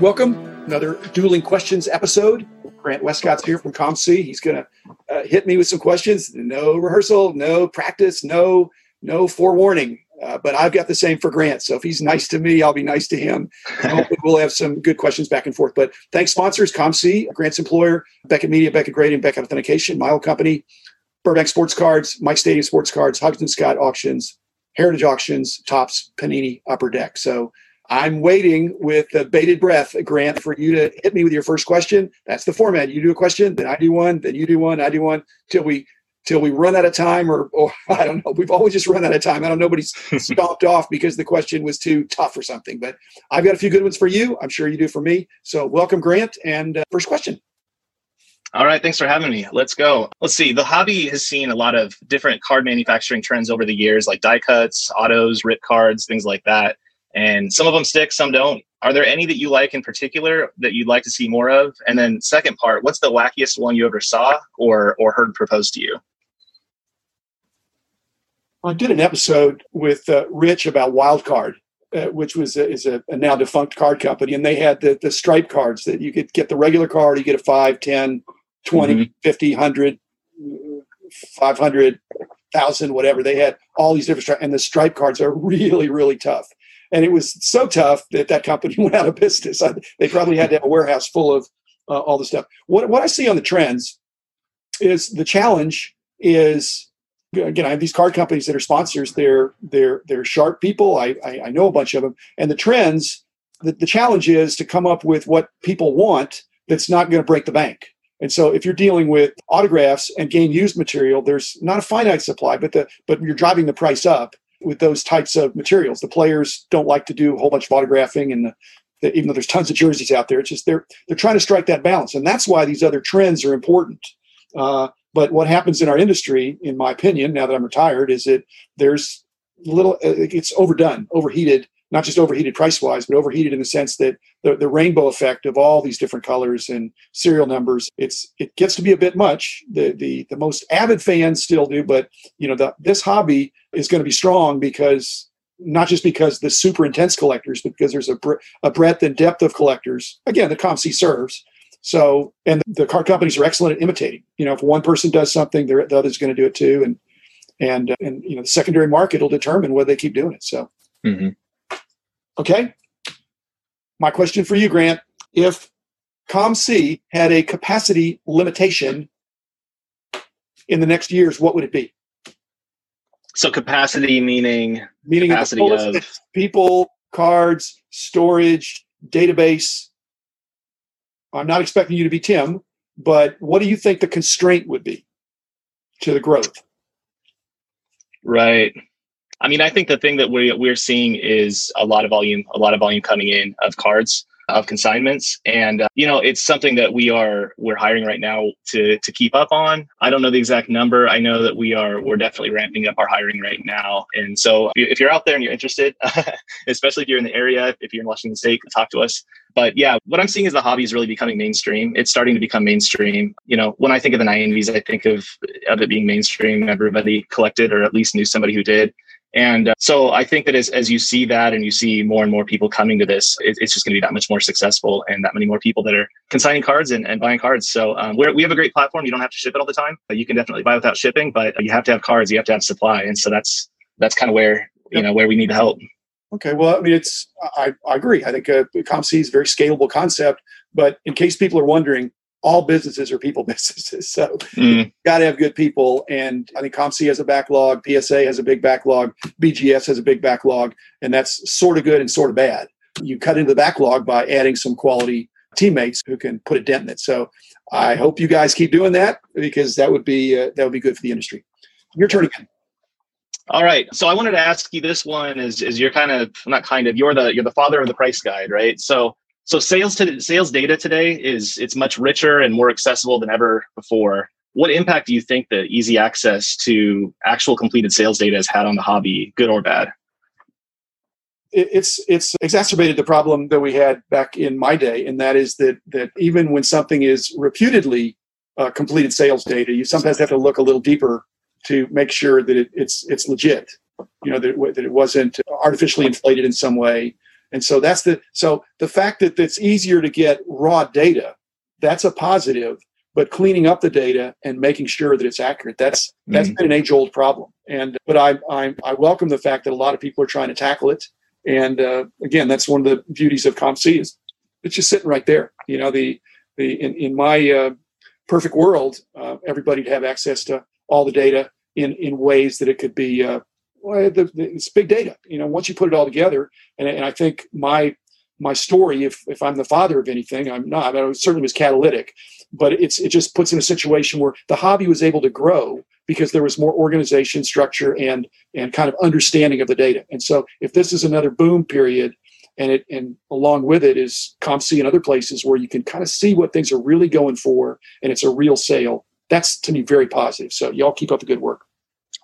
Welcome, another Dueling Questions episode. Grant Westcott's here from COMC. He's going to uh, hit me with some questions. No rehearsal, no practice, no no forewarning. Uh, but I've got the same for Grant. So if he's nice to me, I'll be nice to him. hopefully we'll have some good questions back and forth. But thanks, sponsors, COMC, Grant's employer, Beckett Media, Beckett Grading, Beckett Authentication, old company, Burbank Sports Cards, Mike Stadium Sports Cards, Huggins Scott Auctions, Heritage Auctions, Topps, Panini, Upper Deck. So I'm waiting with a bated breath, Grant, for you to hit me with your first question. That's the format. You do a question, then I do one, then you do one, I do one, till we till we run out of time, or, or I don't know. We've always just run out of time. I don't know. Nobody's stopped off because the question was too tough or something. But I've got a few good ones for you. I'm sure you do for me. So welcome, Grant. And uh, first question. All right, thanks for having me. Let's go. Let's see. The hobby has seen a lot of different card manufacturing trends over the years, like die cuts, autos, rip cards, things like that and some of them stick some don't. Are there any that you like in particular that you'd like to see more of? And then second part what's the wackiest one you ever saw or or heard proposed to you? I did an episode with uh, rich about wildcard uh, which was a, is a, a, now defunct card company. And they had the, the stripe cards that you could get the regular card you get a 5 10 20 mm-hmm. 50 100 500 1000 whatever. They had all these different stripes and the stripe cards are really really tough and it was so tough that that company went out of business. I, they probably had to have a warehouse full of uh, all the stuff. What what I see on the trends is the challenge is again I have these card companies that are sponsors. They're they're they're sharp people. I I, I know a bunch of them, and the trends. The, the challenge is to come up with what people want that's not going to break the bank. And so if you're dealing with autographs and game used material, there's not a finite supply, but the but you're driving the price up with those types of materials. The players don't like to do a whole bunch of autographing, and the, the, even though there's tons of jerseys out there, it's just they're they're trying to strike that balance, and that's why these other trends are important. Uh, but what happens in our industry, in my opinion, now that I'm retired, is that there's little uh, it's overdone, overheated, not just overheated price wise, but overheated in the sense that the, the rainbow effect of all these different colors and serial numbers, it's it gets to be a bit much. The the the most avid fans still do, but you know the, this hobby is going to be strong because not just because the super intense collectors, but because there's a, a breadth and depth of collectors. Again, the COMC serves. So, and the car companies are excellent at imitating. You know, if one person does something, the other's going to do it too, and and and you know, the secondary market will determine whether they keep doing it. So. Mm-hmm. Okay. My question for you, Grant: If COMC had a capacity limitation in the next years, what would it be? So capacity meaning meaning capacity of people, cards, storage, database. I'm not expecting you to be Tim, but what do you think the constraint would be to the growth? Right. I mean, I think the thing that we, we're seeing is a lot of volume, a lot of volume coming in of cards of consignments. And uh, you know it's something that we are we're hiring right now to to keep up on. I don't know the exact number. I know that we are we're definitely ramping up our hiring right now. And so if you're out there and you're interested especially if you're in the area if you're in washington state talk to us. But yeah what i'm seeing is the hobby is really becoming mainstream. It's starting to become mainstream. You know when i think of the 90s i think of of it being mainstream. Everybody collected or at least knew somebody who did and uh, so I think that as, as you see that and you see more and more people coming to this, it, it's just going to be that much more successful and that many more people that are consigning cards and, and buying cards. So um, we have a great platform. You don't have to ship it all the time. But you can definitely buy without shipping, but you have to have cards. You have to have supply. And so that's that's kind of where you know where we need the help. Okay, well, I mean, it's I, I agree. I think uh, COMC is a very scalable concept. But in case people are wondering, all businesses are people businesses. So mm. got to have good people. And I think COMC has a backlog, PSA has a big backlog, BGS has a big backlog, and that's sort of good and sort of bad. You cut into the backlog by adding some quality teammates who can put a dent in it. So I hope you guys keep doing that because that would be uh, that would be good for the industry. Your turn again. All right. So I wanted to ask you this one is is you're kind of not kind of you're the you're the father of the price guide, right? So so sales to sales data today is it's much richer and more accessible than ever before. What impact do you think the easy access to actual completed sales data has had on the hobby, good or bad? It's it's exacerbated the problem that we had back in my day, and that is that that even when something is reputedly uh, completed sales data, you sometimes have to look a little deeper to make sure that it, it's it's legit. You know that, that it wasn't artificially inflated in some way And so that's the so the fact that it's easier to get raw data, that's a positive. But cleaning up the data and making sure that it's accurate, that's that's mm-hmm. been an age old problem. And but I, I I welcome the fact that a lot of people are trying to tackle it. And uh, again, that's one of the beauties of COMC is it's just sitting right there. You know, the the in, in my uh, perfect world, uh, everybody'd have access to all the data in in ways that it could be uh, the, the, it's big data. You know, once you put it all together, and, and I think my my story, if if I'm the father of anything, I'm not. I certainly was catalytic, but it's it just puts in a situation where the hobby was able to grow because there was more organization, structure, and and kind of understanding of the data. And so, if this is another boom period, and it and along with it is COMC and other places where you can kind of see what things are really going for, and it's a real sale. That's to me very positive. So y'all keep up the good work.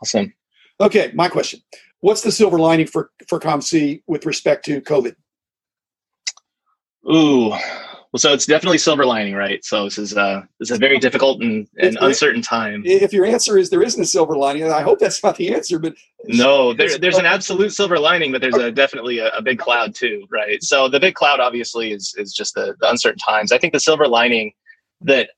Awesome. Okay, my question: What's the silver lining for for COMC with respect to COVID? Ooh, well, so it's definitely silver lining, right? So this is uh this is a very difficult and, and uncertain time. If your answer is there isn't a silver lining, I hope that's not the answer. But no, there, there's an absolute silver lining, but there's a definitely a, a, big cloud too, right? So the big cloud obviously is is just the, the uncertain times. I think the silver lining that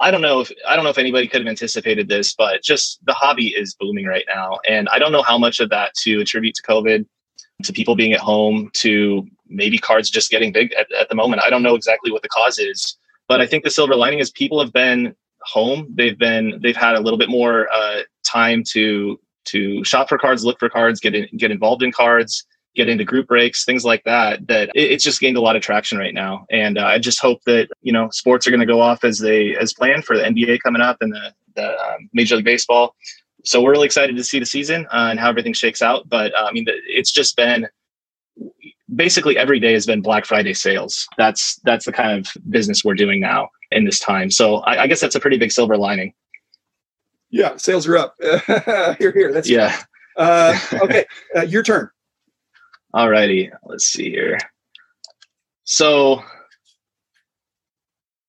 I don't know if I don't know if anybody could have anticipated this, but just the hobby is booming right now, and I don't know how much of that to attribute to COVID, to people being at home, to maybe cards just getting big at, at the moment. I don't know exactly what the cause is, but I think the silver lining is people have been home. They've been they've had a little bit more uh, time to to shop for cards, look for cards, get in, get involved in cards get into group breaks, things like that, that it, it's just gained a lot of traction right now. And uh, I just hope that, you know, sports are going to go off as they, as planned for the NBA coming up and the, the um, Major League Baseball. So we're really excited to see the season uh, and how everything shakes out. But uh, I mean, it's just been basically every day has been Black Friday sales. That's that's the kind of business we're doing now in this time. So I, I guess that's a pretty big silver lining. Yeah, sales are up. here, here. That's yeah. Uh, okay, uh, your turn. Alrighty, let's see here. So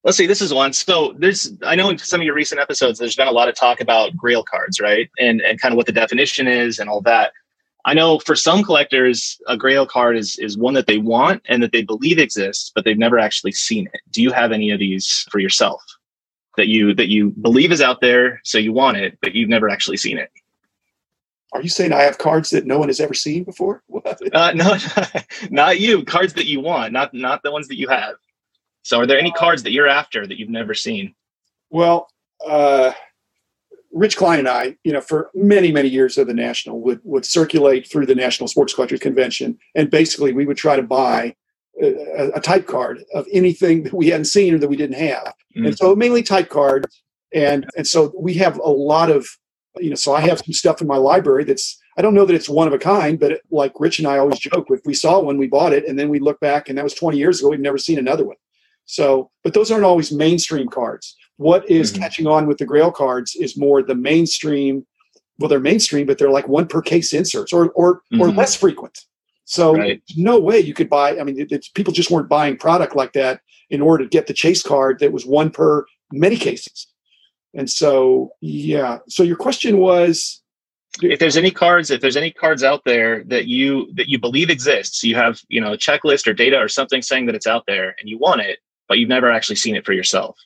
let's see, this is one. So there's I know in some of your recent episodes there's been a lot of talk about grail cards, right? And and kind of what the definition is and all that. I know for some collectors, a grail card is is one that they want and that they believe exists, but they've never actually seen it. Do you have any of these for yourself that you that you believe is out there, so you want it, but you've never actually seen it? Are you saying I have cards that no one has ever seen before? uh, no, not you. Cards that you want, not not the ones that you have. So, are there any cards that you're after that you've never seen? Well, uh, Rich Klein and I, you know, for many many years of the national would would circulate through the National Sports Collectors Convention, and basically we would try to buy a, a type card of anything that we hadn't seen or that we didn't have, mm. and so mainly type cards. And and so we have a lot of you know, so I have some stuff in my library that's I don't know that it's one of a kind, but it, like Rich and I always joke, if we saw one, we bought it, and then we look back, and that was 20 years ago. We've never seen another one. So, but those aren't always mainstream cards. What is mm-hmm. catching on with the Grail cards is more the mainstream. Well, they're mainstream, but they're like one per case inserts, or or mm-hmm. or less frequent. So, right. no way you could buy. I mean, it, people just weren't buying product like that in order to get the chase card that was one per many cases. And so, yeah. So your question was if there's any cards if there's any cards out there that you that you believe exists you have you know a checklist or data or something saying that it's out there and you want it but you've never actually seen it for yourself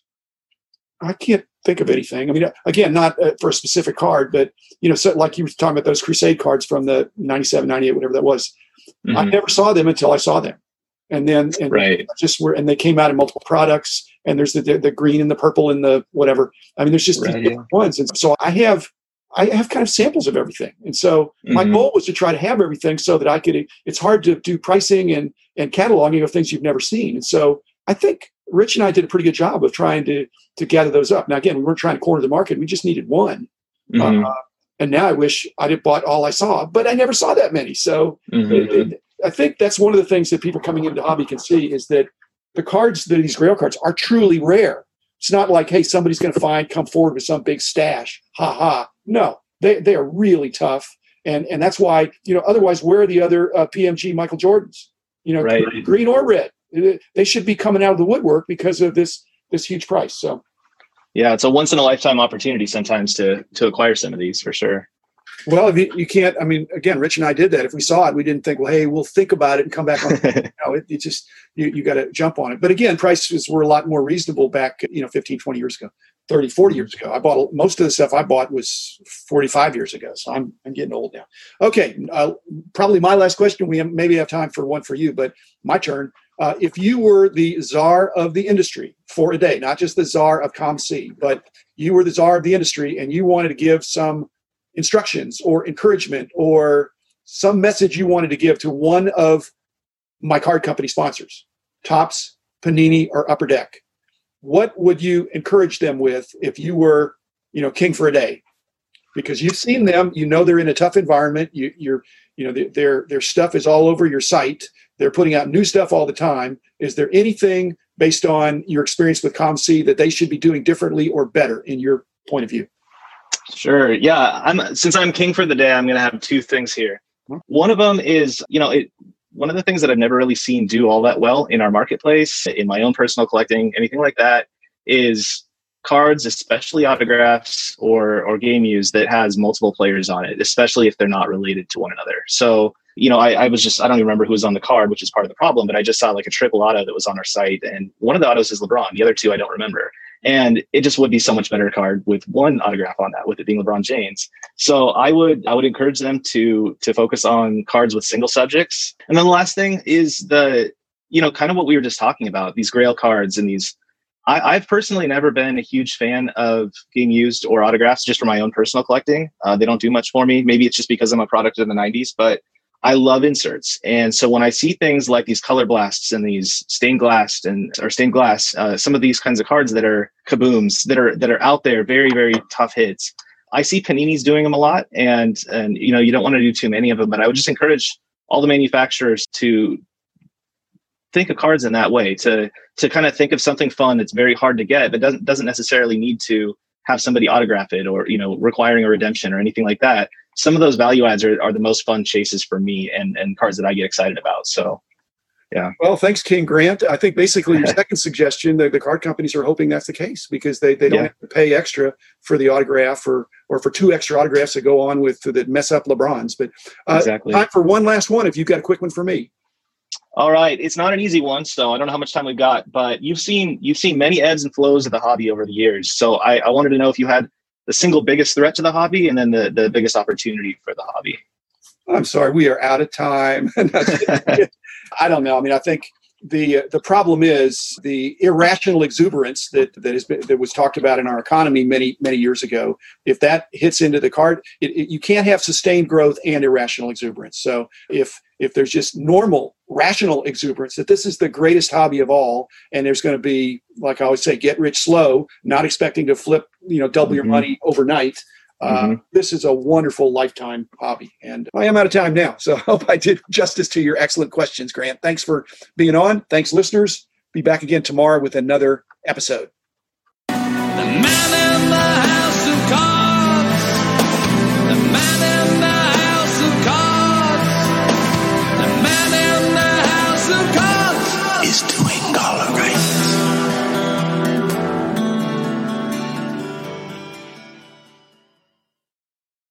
i can't think of anything i mean again not uh, for a specific card but you know so like you were talking about those crusade cards from the 97 98 whatever that was mm-hmm. i never saw them until i saw them and then and right. just were and they came out in multiple products and there's the, the, the green and the purple and the whatever. I mean, there's just right, different ones. And so I have I have kind of samples of everything. And so mm-hmm. my goal was to try to have everything so that I could it's hard to do pricing and and cataloging of things you've never seen. And so I think Rich and I did a pretty good job of trying to to gather those up. Now again, we weren't trying to corner the market. We just needed one. Mm-hmm. Uh, and now I wish I'd have bought all I saw, but I never saw that many. So mm-hmm. it, it, I think that's one of the things that people coming into hobby can see is that the cards that these grail cards are truly rare. It's not like, hey, somebody's going to find, come forward with some big stash. Ha ha. No, they, they are really tough. And, and that's why, you know, otherwise, where are the other uh, PMG Michael Jordans? You know, right. green or red. They should be coming out of the woodwork because of this this huge price. So, yeah, it's a once in a lifetime opportunity sometimes to to acquire some of these for sure. Well, you, you, can't. I mean, again, Rich and I did that. If we saw it, we didn't think, well, hey, we'll think about it and come back on. no, it, it just you, you got to jump on it. But again, prices were a lot more reasonable back, you know, 15, 20 years ago, 30, 40 years ago. I bought most of the stuff I bought was 45 years ago. So I'm, I'm getting old now. Okay, uh, probably my last question. We maybe have time for one for you, but my turn. Uh, if you were the czar of the industry for a day, not just the czar of COMC, but you were the czar of the industry and you wanted to give some instructions or encouragement or some message you wanted to give to one of my card company sponsors, Topps, Panini, or Upper Deck, what would you encourage them with if you were, you know, king for a day? Because you've seen them, you know they're in a tough environment. You, you're, you know, their their stuff is all over your site. They're putting out new stuff all the time. Is there anything based on your experience with COMC that they should be doing differently or better in your point of view? Sure. Yeah. I'm since I'm king for the day, I'm going to have two things here. Hmm. One of them is, you know, it, one of the things that I've never really seen do all that well in our marketplace, in my own personal collecting, anything like that, is cards, especially autographs or or game use that has multiple players on it, especially if they're not related to one another. So, you know, I, I was just I don't even remember who was on the card, which is part of the problem, but I just saw like a triple auto that was on our site, and one of the autos is LeBron, the other two I don't remember. And it just would be so much better card with one autograph on that, with it being LeBron James. So I would I would encourage them to to focus on cards with single subjects. And then the last thing is the you know kind of what we were just talking about these Grail cards and these. I, have personally never been a huge fan of being used or autographs just for my own personal collecting. Uh, they don't do much for me. Maybe it's just because I'm a product of the '90s, but I love inserts. And so when I see things like these color blasts and these stained glass and or stained glass, uh, some of these kinds of cards that are kabooms that are that are out there, very very tough hits. I see Panini's doing them a lot, and and you know you don't want to do too many of them, but I would just encourage all the manufacturers to think of cards in that way to to kind of think of something fun that's very hard to get, but doesn't doesn't necessarily need to have somebody autograph it or you know requiring a redemption or anything like that some of those value adds are, are the most fun chases for me and and cards that i get excited about. So yeah. Well thanks king grant. I think basically your second suggestion the, the card companies are hoping that's the case because they, they don't yeah. have to pay extra for the autograph or or for two extra autographs that go on with that mess up lebrons. But uh, exactly. time for one last one if you've got a quick one for me all right, it's not an easy one, so I don't know how much time we've got, but you've seen you've seen many ebbs and flows of the hobby over the years. So I, I wanted to know if you had the single biggest threat to the hobby and then the, the biggest opportunity for the hobby. I'm sorry, we are out of time. I don't know. I mean, I think the the problem is the irrational exuberance that that has been, that was talked about in our economy many many years ago. If that hits into the card, it, it, you can't have sustained growth and irrational exuberance. So if if there's just normal rational exuberance that this is the greatest hobby of all and there's going to be like i always say get rich slow not expecting to flip you know double mm-hmm. your money overnight uh, mm-hmm. this is a wonderful lifetime hobby and i am out of time now so i hope i did justice to your excellent questions grant. Thanks for being on. Thanks listeners. Be back again tomorrow with another episode